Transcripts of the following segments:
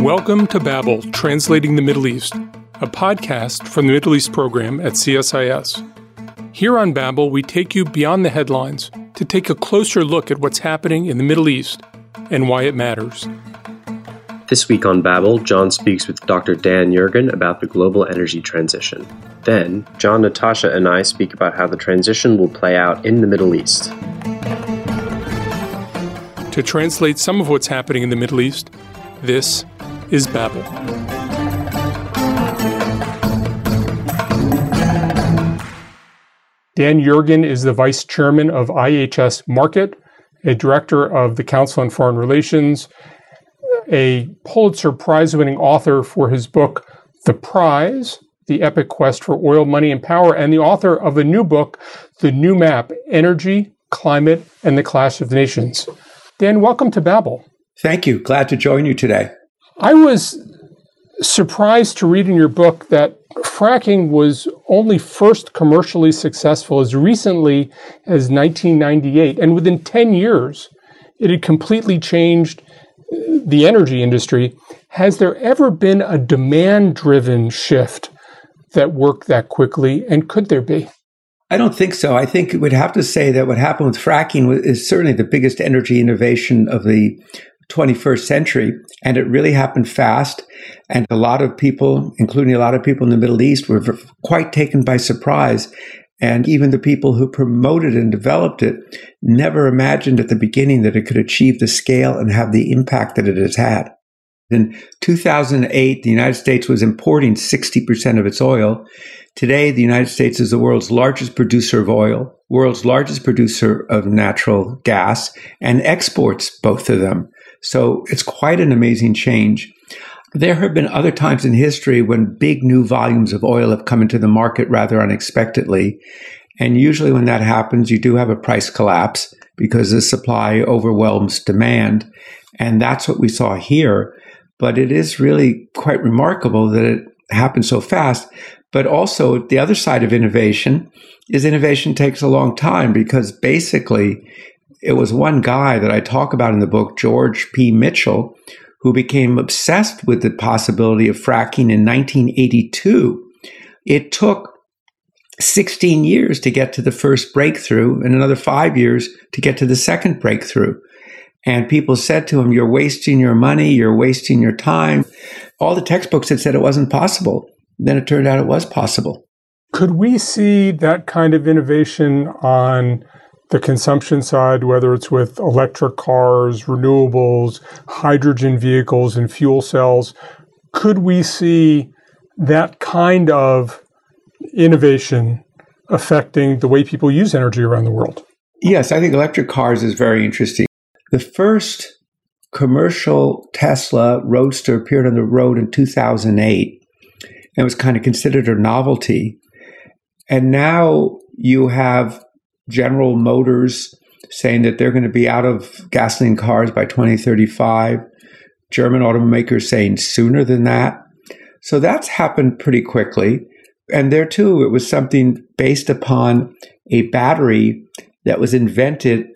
Welcome to Babel, Translating the Middle East, a podcast from the Middle East program at CSIS. Here on Babel, we take you beyond the headlines to take a closer look at what's happening in the Middle East and why it matters. This week on Babel, John speaks with Dr. Dan Yergin about the global energy transition. Then, John, Natasha, and I speak about how the transition will play out in the Middle East. To translate some of what's happening in the Middle East, this is Babel. Dan Yergin is the vice chairman of IHS Markit, a director of the Council on Foreign Relations, a Pulitzer Prize winning author for his book, The Prize The Epic Quest for Oil, Money, and Power, and the author of a new book, The New Map Energy, Climate, and the Clash of Nations. Dan, welcome to Babel. Thank you. Glad to join you today. I was surprised to read in your book that fracking was only first commercially successful as recently as 1998. And within 10 years, it had completely changed uh, the energy industry. Has there ever been a demand driven shift that worked that quickly? And could there be? I don't think so. I think we'd have to say that what happened with fracking is certainly the biggest energy innovation of the 21st century. And it really happened fast. And a lot of people, including a lot of people in the Middle East, were quite taken by surprise. And even the people who promoted and developed it never imagined at the beginning that it could achieve the scale and have the impact that it has had. In 2008, the United States was importing 60% of its oil. Today, the United States is the world's largest producer of oil, world's largest producer of natural gas, and exports both of them. So it's quite an amazing change. There have been other times in history when big new volumes of oil have come into the market rather unexpectedly. And usually, when that happens, you do have a price collapse because the supply overwhelms demand. And that's what we saw here. But it is really quite remarkable that it happened so fast. But also, the other side of innovation is innovation takes a long time because basically, it was one guy that I talk about in the book, George P. Mitchell, who became obsessed with the possibility of fracking in 1982. It took 16 years to get to the first breakthrough and another five years to get to the second breakthrough. And people said to him, You're wasting your money, you're wasting your time. All the textbooks had said it wasn't possible. Then it turned out it was possible. Could we see that kind of innovation on the consumption side, whether it's with electric cars, renewables, hydrogen vehicles, and fuel cells, could we see that kind of innovation affecting the way people use energy around the world? Yes, I think electric cars is very interesting. The first commercial Tesla Roadster appeared on the road in 2008 and was kind of considered a novelty. And now you have General Motors saying that they're going to be out of gasoline cars by 2035. German automakers saying sooner than that. So that's happened pretty quickly. And there too, it was something based upon a battery that was invented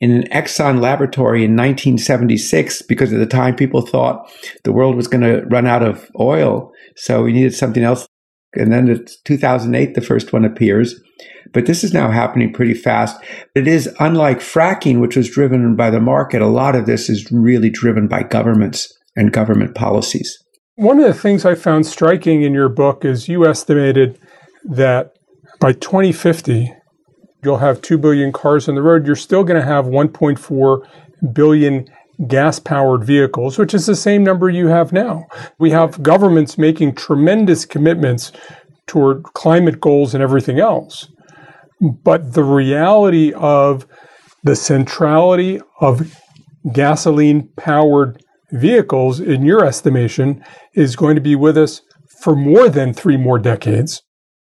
in an Exxon laboratory in 1976 because at the time people thought the world was going to run out of oil. So we needed something else. And then it's 2008, the first one appears. But this is now happening pretty fast. It is unlike fracking, which was driven by the market. A lot of this is really driven by governments and government policies. One of the things I found striking in your book is you estimated that by 2050, you'll have 2 billion cars on the road. You're still going to have 1.4 billion gas powered vehicles, which is the same number you have now. We have governments making tremendous commitments toward climate goals and everything else. But the reality of the centrality of gasoline powered vehicles, in your estimation, is going to be with us for more than three more decades.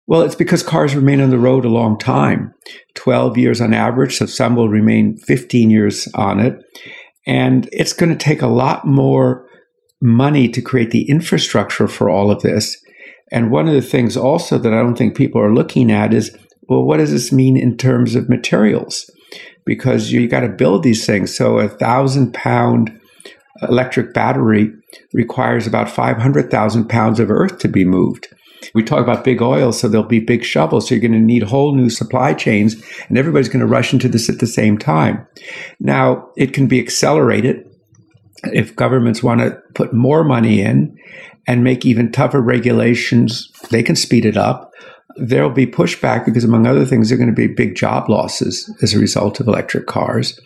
Well, it's because cars remain on the road a long time 12 years on average, so some will remain 15 years on it. And it's going to take a lot more money to create the infrastructure for all of this. And one of the things also that I don't think people are looking at is well, what does this mean in terms of materials? Because you, you got to build these things. So a thousand pound electric battery requires about 500,000 pounds of earth to be moved. We talk about big oil, so there'll be big shovels. So you're going to need whole new supply chains, and everybody's going to rush into this at the same time. Now, it can be accelerated if governments want to put more money in and make even tougher regulations, they can speed it up. There'll be pushback because, among other things, there are going to be big job losses as a result of electric cars.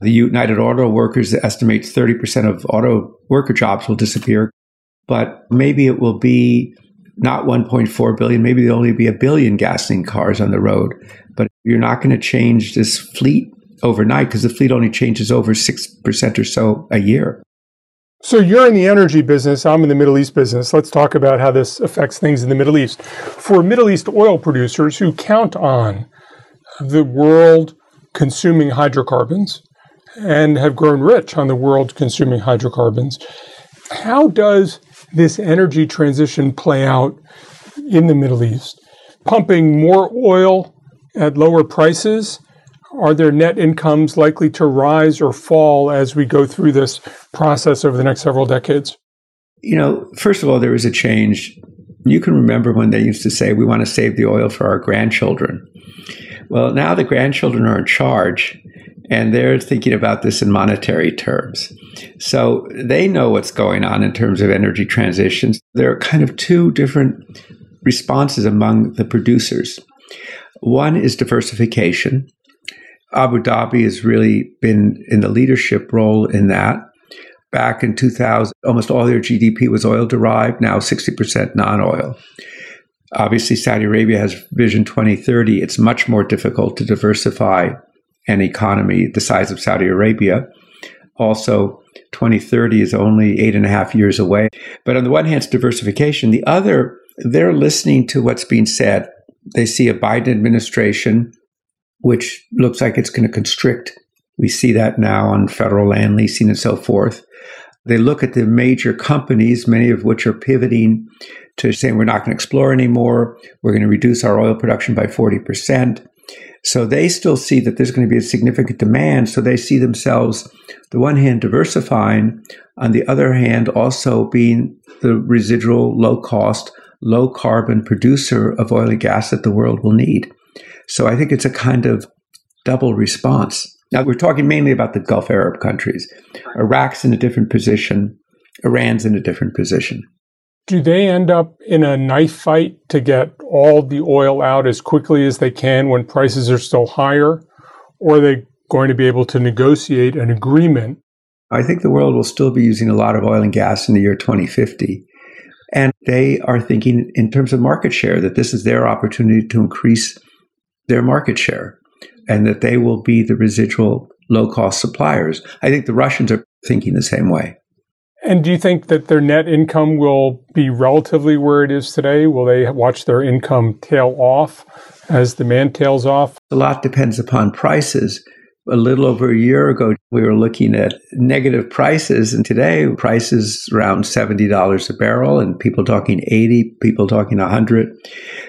The United Auto Workers estimates 30% of auto worker jobs will disappear, but maybe it will be not 1.4 billion, maybe there'll only be a billion gasoline cars on the road. But you're not going to change this fleet overnight because the fleet only changes over 6% or so a year. So you're in the energy business, I'm in the Middle East business. Let's talk about how this affects things in the Middle East. For Middle East oil producers who count on the world consuming hydrocarbons and have grown rich on the world consuming hydrocarbons, how does this energy transition play out in the Middle East? Pumping more oil at lower prices are their net incomes likely to rise or fall as we go through this process over the next several decades? You know, first of all, there is a change. You can remember when they used to say, we want to save the oil for our grandchildren. Well, now the grandchildren are in charge and they're thinking about this in monetary terms. So they know what's going on in terms of energy transitions. There are kind of two different responses among the producers. One is diversification, Abu Dhabi has really been in the leadership role in that. Back in 2000, almost all their GDP was oil derived, now 60% non oil. Obviously, Saudi Arabia has Vision 2030. It's much more difficult to diversify an economy the size of Saudi Arabia. Also, 2030 is only eight and a half years away. But on the one hand, it's diversification. The other, they're listening to what's being said. They see a Biden administration which looks like it's going to constrict. We see that now on federal land leasing and so forth. They look at the major companies, many of which are pivoting to saying we're not going to explore anymore. We're going to reduce our oil production by 40%. So they still see that there's going to be a significant demand. So they see themselves, the one hand, diversifying, on the other hand, also being the residual, low cost, low carbon producer of oil and gas that the world will need. So I think it's a kind of double response. Now, we're talking mainly about the Gulf Arab countries. Iraq's in a different position, Iran's in a different position. Do they end up in a knife fight to get all the oil out as quickly as they can when prices are still higher? Or are they going to be able to negotiate an agreement? I think the world will still be using a lot of oil and gas in the year 2050. And they are thinking in terms of market share that this is their opportunity to increase their market share and that they will be the residual low cost suppliers. I think the Russians are thinking the same way. And do you think that their net income will be relatively where it is today? Will they watch their income tail off as demand tails off? A lot depends upon prices. A little over a year ago, we were looking at negative prices, and today prices around $70 a barrel, and people talking 80, people talking 100.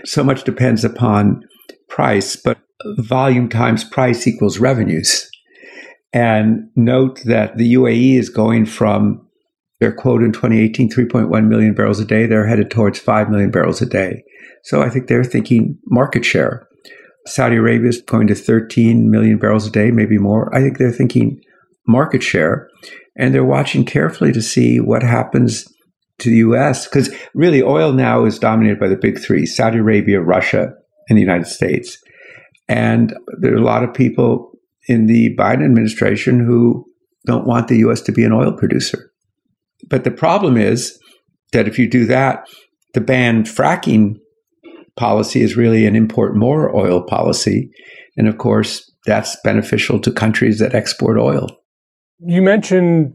So much depends upon price, but volume times price equals revenues. And note that the UAE is going from their quote in 2018, 3.1 million barrels a day. They're headed towards 5 million barrels a day. So I think they're thinking market share. Saudi Arabia is going to 13 million barrels a day, maybe more. I think they're thinking market share. And they're watching carefully to see what happens to the US. Because really, oil now is dominated by the big three Saudi Arabia, Russia, and the United States. And there are a lot of people in the Biden administration who don't want the U.S. to be an oil producer. But the problem is that if you do that, the ban fracking policy is really an import more oil policy. And of course, that's beneficial to countries that export oil. You mentioned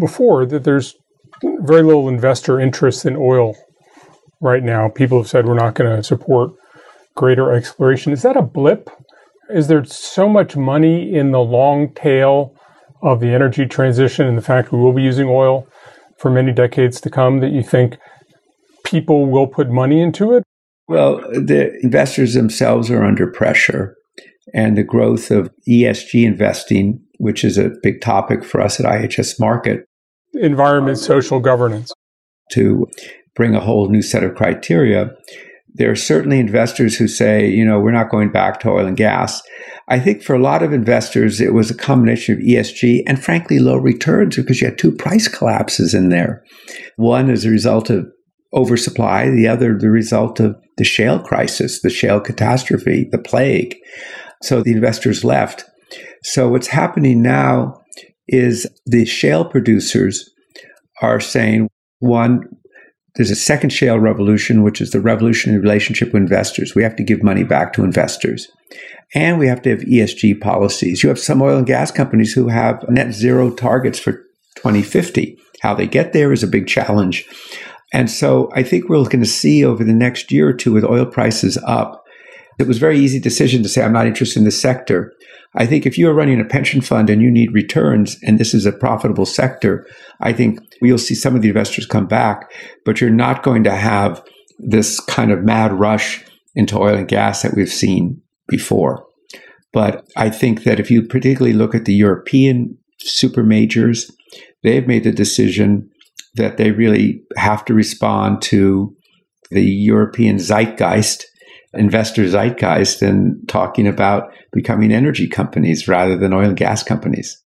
before that there's very little investor interest in oil right now. People have said we're not going to support greater exploration. Is that a blip? Is there so much money in the long tail of the energy transition and the fact we will be using oil for many decades to come that you think people will put money into it? Well, the investors themselves are under pressure, and the growth of ESG investing, which is a big topic for us at IHS Markit, environment, social governance. To bring a whole new set of criteria, there are certainly investors who say, you know, we're not going back to oil and gas. I think for a lot of investors, it was a combination of ESG and frankly low returns because you had two price collapses in there. One as a result of oversupply, the other the result of the shale crisis, the shale catastrophe, the plague. So the investors left. So what's happening now is the shale producers are saying, one, there's a second shale revolution, which is the revolution in relationship with investors. We have to give money back to investors. And we have to have ESG policies. You have some oil and gas companies who have net zero targets for 2050. How they get there is a big challenge. And so I think we're going to see over the next year or two with oil prices up. It was a very easy decision to say, I'm not interested in this sector. I think if you are running a pension fund and you need returns, and this is a profitable sector, I think we'll see some of the investors come back, but you're not going to have this kind of mad rush into oil and gas that we've seen before. But I think that if you particularly look at the European super majors, they've made the decision that they really have to respond to the European zeitgeist, investor zeitgeist, and talking about becoming energy companies rather than oil and gas companies.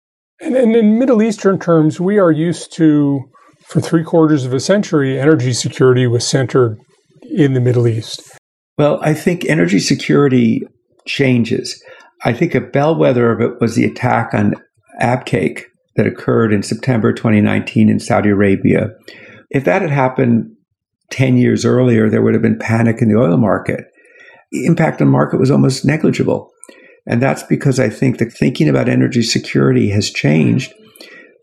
And, and in Middle Eastern terms, we are used to, for three quarters of a century, energy security was centered in the Middle East. Well, I think energy security changes. I think a bellwether of it was the attack on Abqaiq that occurred in September 2019 in Saudi Arabia. If that had happened 10 years earlier, there would have been panic in the oil market. Impact on market was almost negligible. And that's because I think the thinking about energy security has changed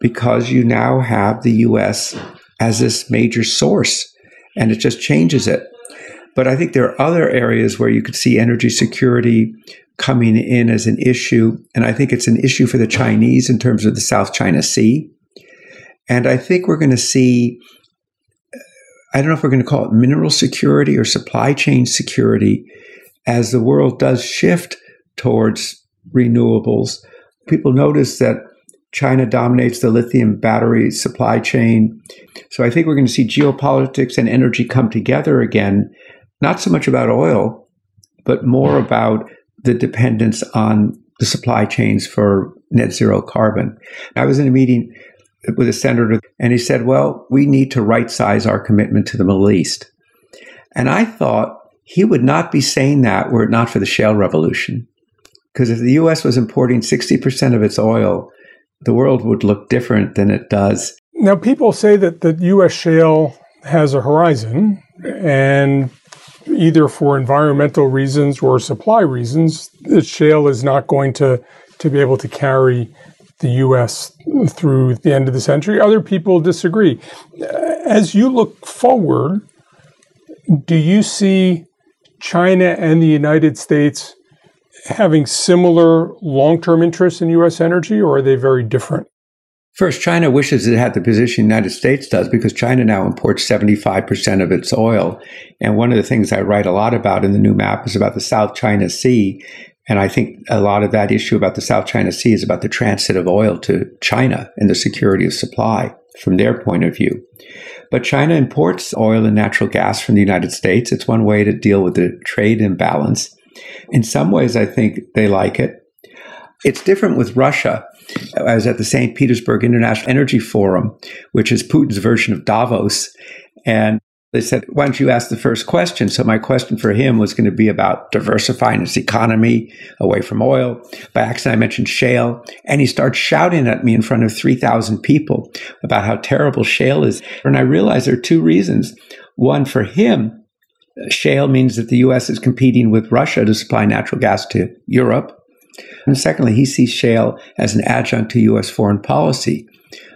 because you now have the US as this major source and it just changes it. But I think there are other areas where you could see energy security coming in as an issue. And I think it's an issue for the Chinese in terms of the South China Sea. And I think we're going to see, I don't know if we're going to call it mineral security or supply chain security as the world does shift towards renewables. People notice that China dominates the lithium battery supply chain. So I think we're going to see geopolitics and energy come together again, not so much about oil, but more about the dependence on the supply chains for net zero carbon. I was in a meeting with a senator and he said, Well, we need to right size our commitment to the Middle East. And I thought he would not be saying that were it not for the shale revolution. Because if the US was importing 60% of its oil, the world would look different than it does. Now, people say that the US shale has a horizon, and either for environmental reasons or supply reasons, the shale is not going to, to be able to carry the U.S. through the end of the century. Other people disagree. As you look forward, do you see China and the United States having similar long term interests in U.S. energy, or are they very different? First, China wishes it had the position the United States does because China now imports 75% of its oil. And one of the things I write a lot about in the new map is about the South China Sea. And I think a lot of that issue about the South China Sea is about the transit of oil to China and the security of supply from their point of view. But China imports oil and natural gas from the United States. It's one way to deal with the trade imbalance. In some ways, I think they like it. It's different with Russia. I was at the St. Petersburg International Energy Forum, which is Putin's version of Davos. And they said, Why don't you ask the first question? So, my question for him was going to be about diversifying his economy away from oil. By accident, I mentioned shale. And he starts shouting at me in front of 3,000 people about how terrible shale is. And I realized there are two reasons. One, for him, shale means that the U.S. is competing with Russia to supply natural gas to Europe. And secondly, he sees shale as an adjunct to U.S. foreign policy.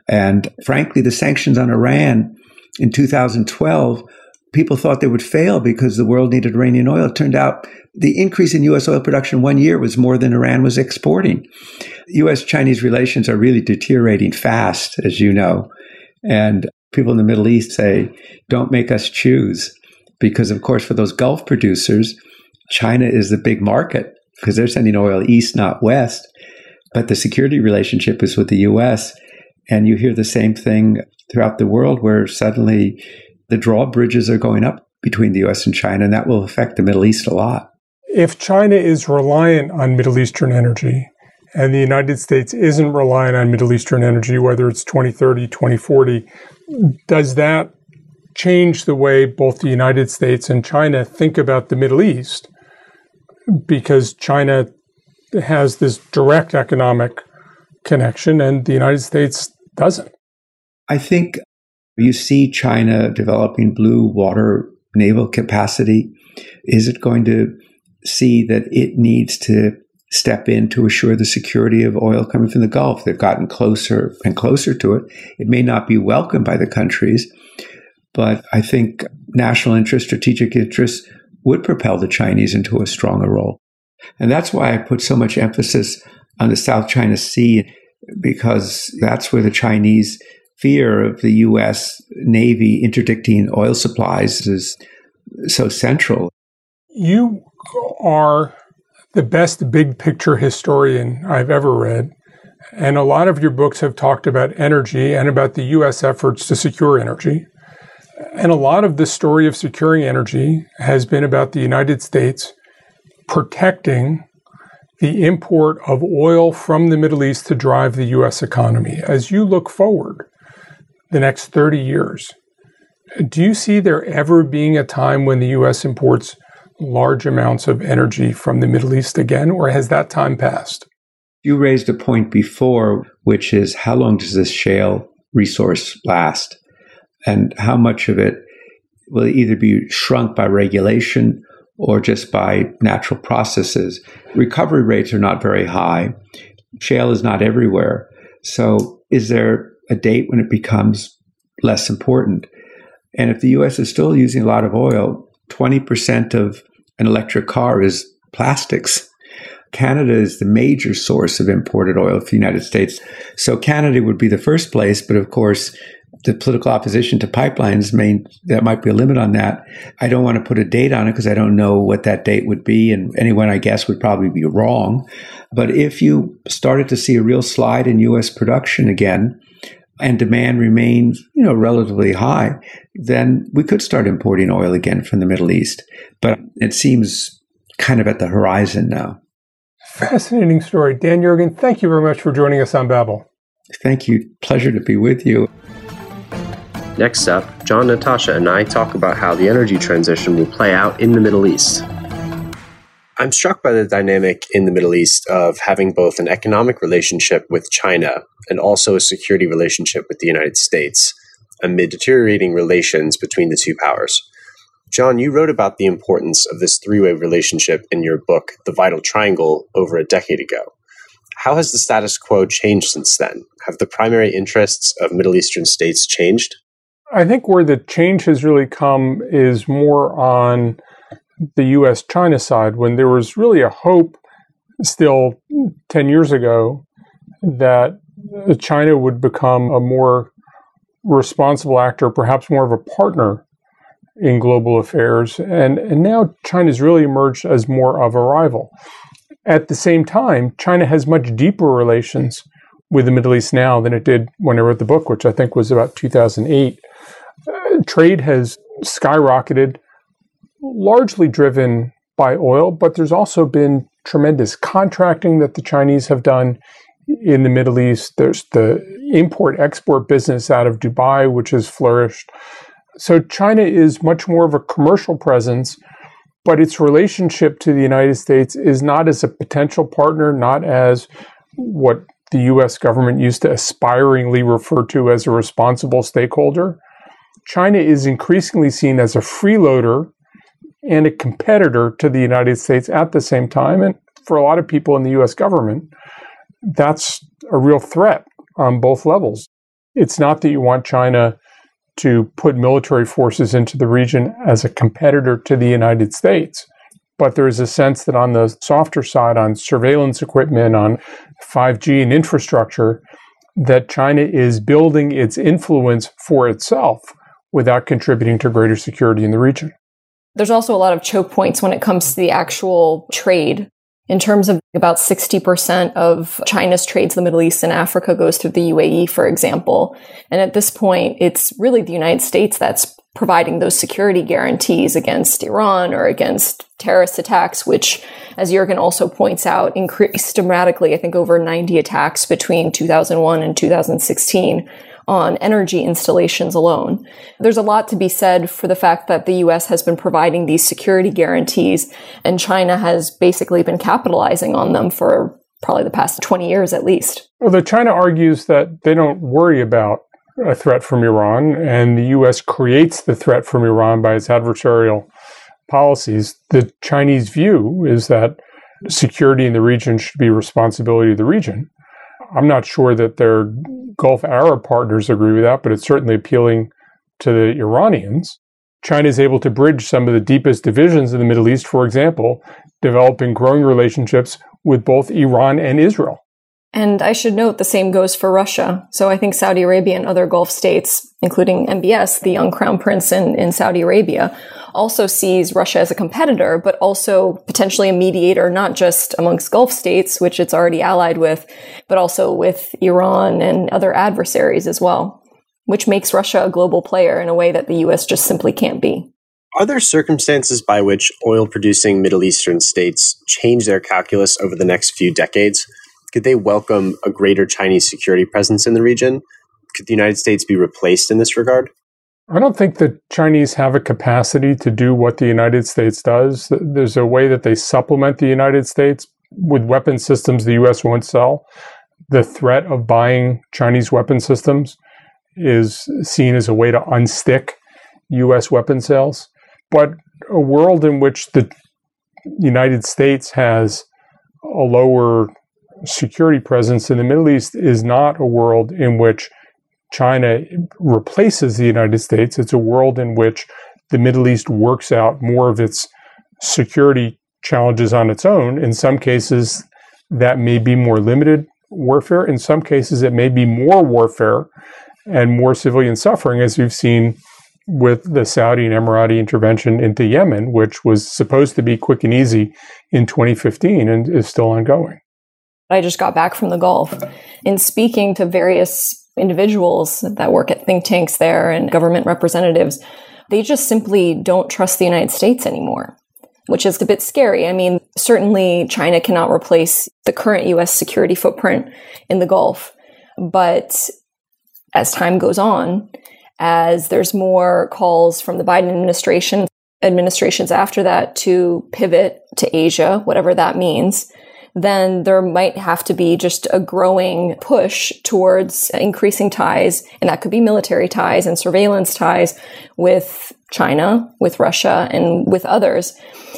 And frankly, the sanctions on Iran in 2012, people thought they would fail because the world needed Iranian oil. It turned out the increase in U.S. oil production one year was more than Iran was exporting. U.S. Chinese relations are really deteriorating fast, as you know. And people in the Middle East say, don't make us choose. Because, of course, for those Gulf producers, China is the big market because they're sending oil east, not west. But the security relationship is with the U.S. And you hear the same thing throughout the world where suddenly the drawbridges are going up between the US and China, and that will affect the Middle East a lot. If China is reliant on Middle Eastern energy, and the United States isn't reliant on Middle Eastern energy, whether it's 2030, 2040, does that change the way both the United States and China think about the Middle East? Because China has this direct economic connection and the United States doesn't. I think you see China developing blue water naval capacity. Is it going to see that it needs to step in to assure the security of oil coming from the Gulf? They've gotten closer and closer to it. It may not be welcomed by the countries, but I think national interest, strategic interests would propel the Chinese into a stronger role. And that's why I put so much emphasis on the South China Sea, because that's where the Chinese fear of the U.S. Navy interdicting oil supplies is so central. You are the best big picture historian I've ever read. And a lot of your books have talked about energy and about the U.S. efforts to secure energy. And a lot of the story of securing energy has been about the United States protecting the import of oil from the Middle East to drive the U.S. economy. As you look forward the next 30 years, do you see there ever being a time when the U.S. imports large amounts of energy from the Middle East again, or has that time passed? You raised a point before, which is how long does this shale resource last? And how much of it will either be shrunk by regulation or just by natural processes. Recovery rates are not very high. Shale is not everywhere. So, is there a date when it becomes less important? And if the US is still using a lot of oil, 20% of an electric car is plastics. Canada is the major source of imported oil for the United States. So Canada would be the first place, but of course, the political opposition to pipelines may that might be a limit on that. I don't want to put a date on it because I don't know what that date would be, and anyone I guess would probably be wrong. But if you started to see a real slide in U.S. production again, and demand remains, you know, relatively high, then we could start importing oil again from the Middle East. But it seems kind of at the horizon now. Fascinating story. Dan Yergin, thank you very much for joining us on Babel. Thank you. Pleasure to be with you. Next up, John, Natasha, and I talk about how the energy transition will play out in the Middle East. I'm struck by the dynamic in the Middle East of having both an economic relationship with China and also a security relationship with the United States amid deteriorating relations between the two powers. John, you wrote about the importance of this three way relationship in your book, The Vital Triangle, over a decade ago. How has the status quo changed since then? Have the primary interests of Middle Eastern states changed? I think where the change has really come is more on the US China side when there was really a hope still 10 years ago that China would become a more responsible actor, perhaps more of a partner in global affairs. And, and now China's really emerged as more of a rival. At the same time, China has much deeper relations with the Middle East now than it did when I wrote the book, which I think was about 2008. Trade has skyrocketed largely driven by oil, but there's also been tremendous contracting that the Chinese have done in the Middle East. There's the import export business out of Dubai, which has flourished. So China is much more of a commercial presence, but its relationship to the United States is not as a potential partner, not as what the US government used to aspiringly refer to as a responsible stakeholder. China is increasingly seen as a freeloader and a competitor to the United States at the same time. And for a lot of people in the US government, that's a real threat on both levels. It's not that you want China to put military forces into the region as a competitor to the United States. But there is a sense that on the softer side, on surveillance equipment, on 5G and infrastructure, that China is building its influence for itself without contributing to greater security in the region. There's also a lot of choke points when it comes to the actual trade. In terms of about 60% of China's trades the Middle East and Africa goes through the UAE, for example. And at this point, it's really the United States that's providing those security guarantees against Iran or against terrorist attacks, which, as Yergin also points out, increased dramatically, I think over 90 attacks between 2001 and 2016 on energy installations alone. There's a lot to be said for the fact that the US has been providing these security guarantees and China has basically been capitalizing on them for probably the past 20 years at least. Although China argues that they don't worry about a threat from Iran and the US creates the threat from Iran by its adversarial policies, the Chinese view is that security in the region should be responsibility of the region. I'm not sure that their Gulf Arab partners agree with that, but it's certainly appealing to the Iranians. China is able to bridge some of the deepest divisions in the Middle East, for example, developing growing relationships with both Iran and Israel. And I should note the same goes for Russia. So I think Saudi Arabia and other Gulf states, including MBS, the young crown prince in, in Saudi Arabia, also sees Russia as a competitor, but also potentially a mediator, not just amongst Gulf states, which it's already allied with, but also with Iran and other adversaries as well, which makes Russia a global player in a way that the US just simply can't be. Are there circumstances by which oil producing Middle Eastern states change their calculus over the next few decades? Could they welcome a greater Chinese security presence in the region? Could the United States be replaced in this regard? I don't think the Chinese have a capacity to do what the United States does. There's a way that they supplement the United States with weapon systems the U.S. won't sell. The threat of buying Chinese weapon systems is seen as a way to unstick U.S. weapon sales. But a world in which the United States has a lower security presence in the Middle East is not a world in which China replaces the United States. It's a world in which the Middle East works out more of its security challenges on its own. In some cases, that may be more limited warfare. In some cases, it may be more warfare and more civilian suffering, as you've seen with the Saudi and Emirati intervention into Yemen, which was supposed to be quick and easy in 2015 and is still ongoing. I just got back from the Gulf. In speaking to various individuals that work at think tanks there and government representatives, they just simply don't trust the United States anymore, which is a bit scary. I mean, certainly China cannot replace the current US security footprint in the Gulf. But as time goes on, as there's more calls from the Biden administration, administrations after that to pivot to Asia, whatever that means, then there might have to be just a growing push towards increasing ties, and that could be military ties and surveillance ties with China, with Russia, and with others.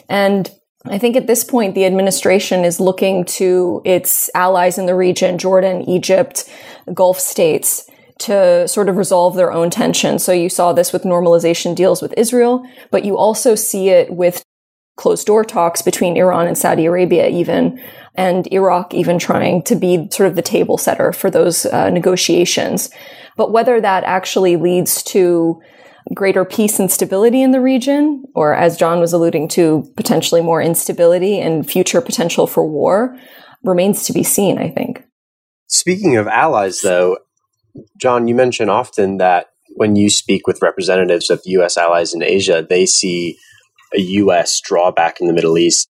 And I think at this point, the administration is looking to its allies in the region, Jordan, Egypt, Gulf states, to sort of resolve their own tension. So you saw this with normalization deals with Israel, but you also see it with closed door talks between Iran and Saudi Arabia, even and Iraq even trying to be sort of the table setter for those uh, negotiations. But whether that actually leads to greater peace and stability in the region, or as John was alluding to, potentially more instability and future potential for war, remains to be seen, I think. Speaking of allies, though, John, you mention often that when you speak with representatives of U.S. allies in Asia, they see a U.S. drawback in the Middle East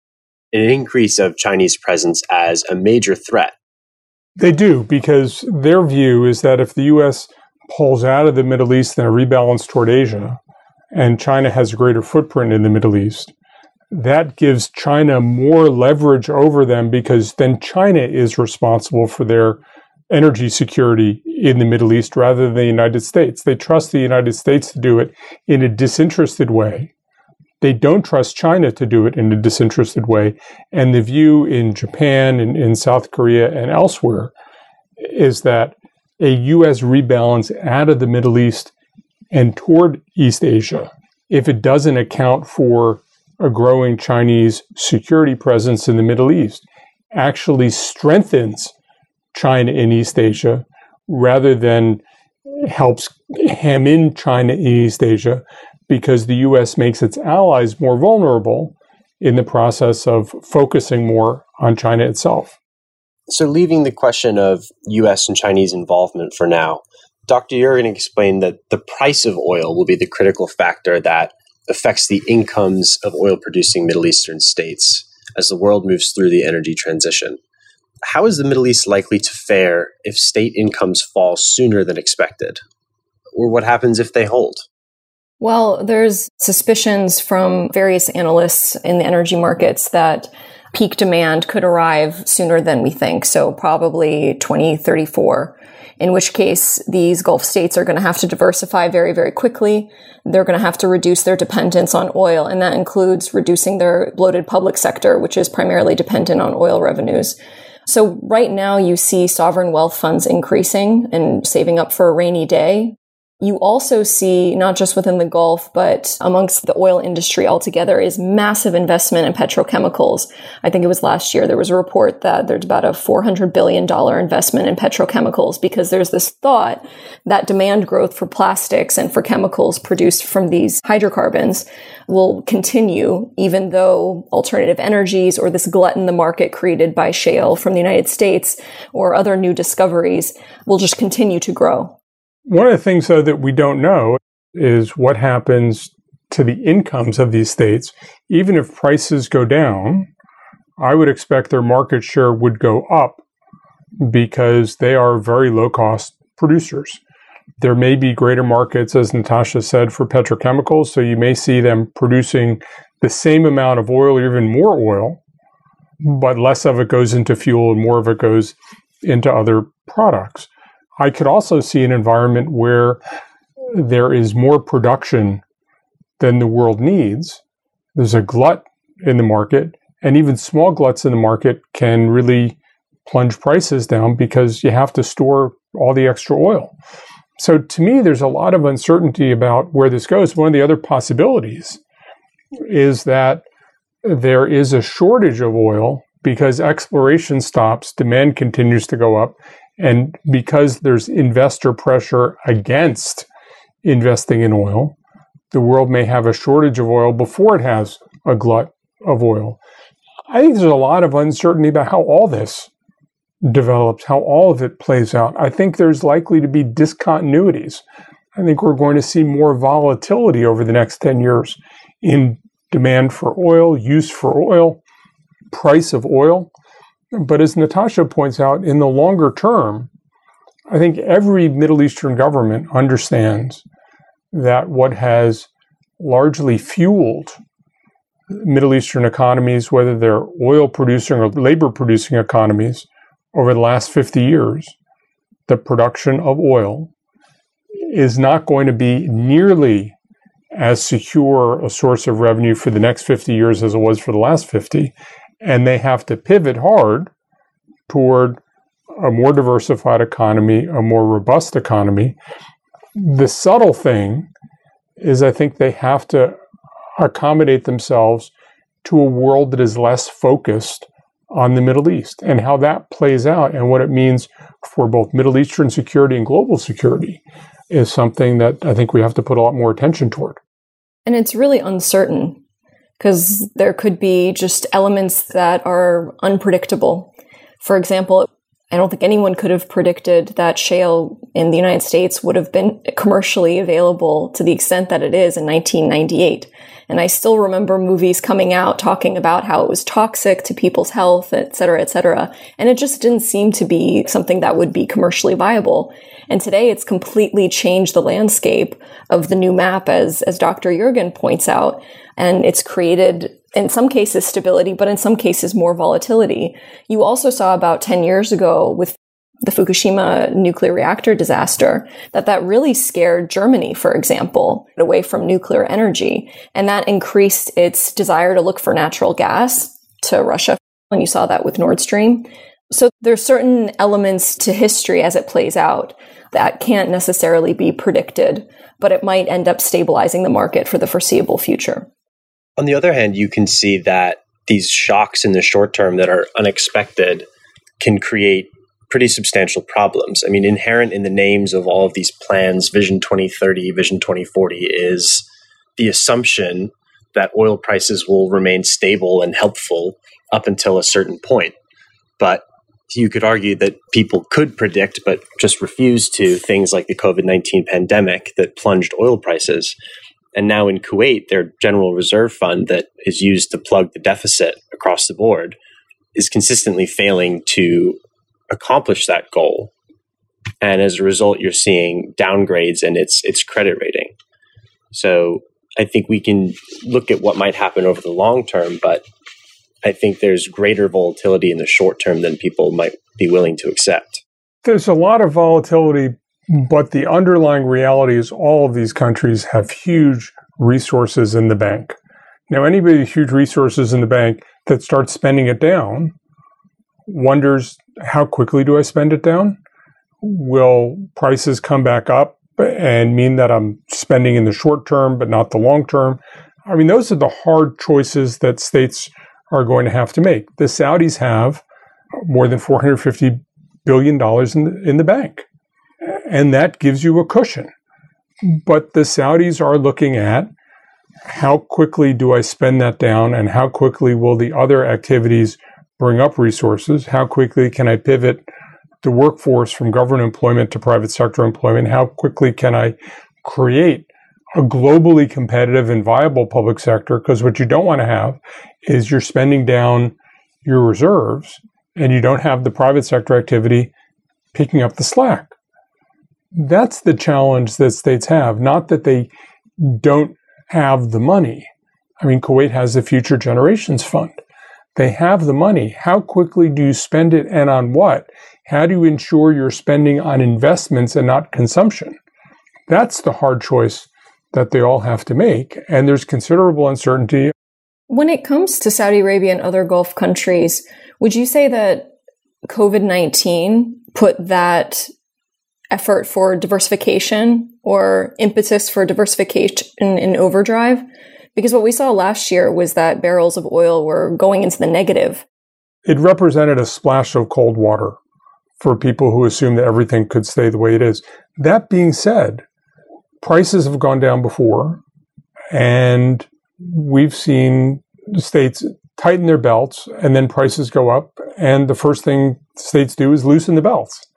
an increase of Chinese presence as a major threat. They do, because their view is that if the U.S. pulls out of the Middle East and a rebalance toward Asia, and China has a greater footprint in the Middle East, that gives China more leverage over them because then China is responsible for their energy security in the Middle East rather than the United States. They trust the United States to do it in a disinterested way they don't trust China to do it in a disinterested way. And the view in Japan and in South Korea and elsewhere is that a U.S. rebalance out of the Middle East and toward East Asia, if it doesn't account for a growing Chinese security presence in the Middle East, actually strengthens China in East Asia rather than helps hem in China in East Asia because the U.S. makes its allies more vulnerable in the process of focusing more on China itself. So, leaving the question of US and Chinese involvement for now, Dr. Yergin explained that the price of oil will be the critical factor that affects the incomes of oil producing Middle Eastern states as the world moves through the energy transition. How is the Middle East likely to fare if state incomes fall sooner than expected? Or what happens if they hold? Well, there's suspicions from various analysts in the energy markets that peak demand could arrive sooner than we think. So probably 2034, in which case these Gulf states are going to have to diversify very, very quickly. They're going to have to reduce their dependence on oil. And that includes reducing their bloated public sector, which is primarily dependent on oil revenues. So right now you see sovereign wealth funds increasing and saving up for a rainy day. You also see, not just within the Gulf, but amongst the oil industry altogether, is massive investment in petrochemicals. I think it was last year there was a report that there's about a $400 billion investment in petrochemicals because there's this thought that demand growth for plastics and for chemicals produced from these hydrocarbons will continue, even though alternative energies or this glut in the market created by shale from the United States or other new discoveries will just continue to grow. One of the things, though, that we don't know is what happens to the incomes of these states. Even if prices go down, I would expect their market share would go up because they are very low cost producers. There may be greater markets, as Natasha said, for petrochemicals. So you may see them producing the same amount of oil, or even more oil, but less of it goes into fuel and more of it goes into other products. I could also see an environment where there is more production than the world needs. There's a glut in the market, and even small gluts in the market can really plunge prices down because you have to store all the extra oil. So to me, there's a lot of uncertainty about where this goes. One of the other possibilities is that there is a shortage of oil because exploration stops, demand continues to go up, and because there's investor pressure against investing in oil, the world may have a shortage of oil before it has a glut of oil. I think there's a lot of uncertainty about how all this develops, how all of it plays out. I think there's likely to be discontinuities. I think we're going to see more volatility over the next 10 years in demand for oil, use for oil, price of oil. But as Natasha points out, in the longer term, I think every Middle Eastern government understands that what has largely fueled Middle Eastern economies, whether they're oil producing or labor producing economies, over the last 50 years, the production of oil is not going to be nearly as secure a source of revenue for the next 50 years as it was for the last 50 and they have to pivot hard toward a more diversified economy, a more robust economy. The subtle thing is, I think they have to accommodate themselves to a world that is less focused on the Middle East and how that plays out and what it means for both Middle Eastern security and global security is something that I think we have to put a lot more attention toward. And it's really uncertain because there could be just elements that are unpredictable. For example, I don't think anyone could have predicted that shale in the United States would have been commercially available to the extent that it is in 1998. And I still remember movies coming out talking about how it was toxic to people's health, et cetera, et cetera. And it just didn't seem to be something that would be commercially viable. And today it's completely changed the landscape of the new map, as, as Dr. Yergin points out. And it's created, in some cases, stability, but in some cases, more volatility. You also saw about 10 years ago with the Fukushima nuclear reactor disaster, that that really scared Germany, for example, away from nuclear energy. And that increased its desire to look for natural gas to Russia. And you saw that with Nord Stream. So there's certain elements to history as it plays out that can't necessarily be predicted, but it might end up stabilizing the market for the foreseeable future. On the other hand, you can see that these shocks in the short term that are unexpected can create pretty substantial problems. I mean, inherent in the names of all of these plans, Vision 2030, Vision 2040, is the assumption that oil prices will remain stable and helpful up until a certain point. But you could argue that people could predict, but just refuse to, things like the COVID 19 pandemic that plunged oil prices. And now in Kuwait, their general reserve fund that is used to plug the deficit across the board is consistently failing to accomplish that goal. And as a result, you're seeing downgrades in its its credit rating. So I think we can look at what might happen over the long term, but I think there's greater volatility in the short term than people might be willing to accept. There's a lot of volatility, but the underlying reality is all of these countries have huge resources in the bank. Now, anybody with huge resources in the bank that starts spending it down wonders how quickly do I spend it down? Will prices come back up and mean that I'm spending in the short term but not the long term? I mean, those are the hard choices that states are going to have to make. The Saudis have more than 450 billion dollars in the, in the bank, and that gives you a cushion. But the Saudis are looking at how quickly do I spend that down, and how quickly will the other activities bring up resources? How quickly can I pivot the workforce from government employment to private sector employment? How quickly can I create a globally competitive and viable public sector? Because what you don't want to have is you're spending down your reserves and you don't have the private sector activity picking up the slack. That's the challenge that states have, not that they don't have the money. I mean, Kuwait has the Future Generations Fund. They have the money. How quickly do you spend it and on what? How do you ensure you're spending on investments and not consumption? That's the hard choice that they all have to make. And there's considerable uncertainty. When it comes to Saudi Arabia and other Gulf countries, would you say that COVID 19 put that effort for diversification or impetus for diversification in overdrive? Because what we saw last year was that barrels of oil were going into the negative. It represented a splash of cold water for people who assume that everything could stay the way it is. That being said, prices have gone down before, and we've seen states tighten their belts and then prices go up. And the first thing states do is loosen the belts.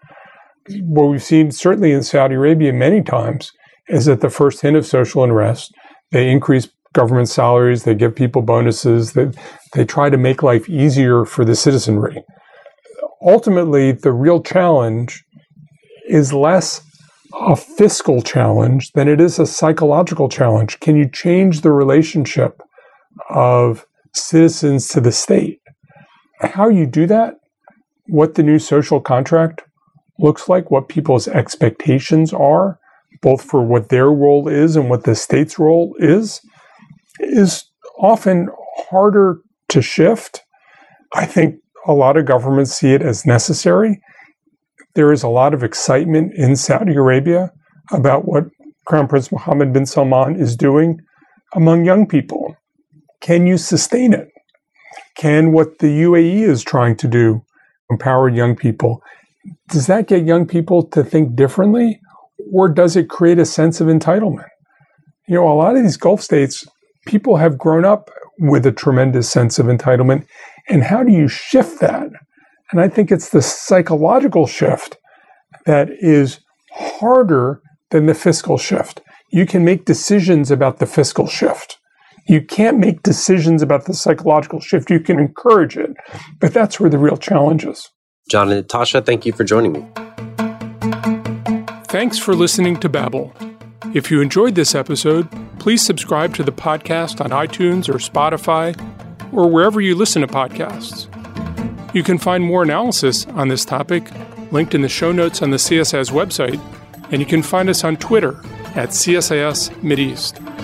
What we've seen, certainly in Saudi Arabia, many times, is that the first hint of social unrest, they increase government salaries, they give people bonuses, they, they try to make life easier for the citizenry. Ultimately, the real challenge is less a fiscal challenge than it is a psychological challenge. Can you change the relationship of citizens to the state? How you do that, what the new social contract looks like, what people's expectations are, both for what their role is and what the state's role is, is often harder to shift. I think a lot of governments see it as necessary there is a lot of excitement in Saudi Arabia about what Crown Prince Mohammed bin Salman is doing among young people. Can you sustain it? Can what the UAE is trying to do empower young people? Does that get young people to think differently? Or does it create a sense of entitlement? You know, a lot of these Gulf states, people have grown up with a tremendous sense of entitlement. And how do you shift that? And I think it's the psychological shift that is harder than the fiscal shift. You can make decisions about the fiscal shift. You can't make decisions about the psychological shift. You can encourage it, but that's where the real challenge is. John and Natasha, thank you for joining me. Thanks for listening to Babel. If you enjoyed this episode, please subscribe to the podcast on iTunes or Spotify or wherever you listen to podcasts. You can find more analysis on this topic linked in the show notes on the CSIS website, and you can find us on Twitter at CSIS Mideast.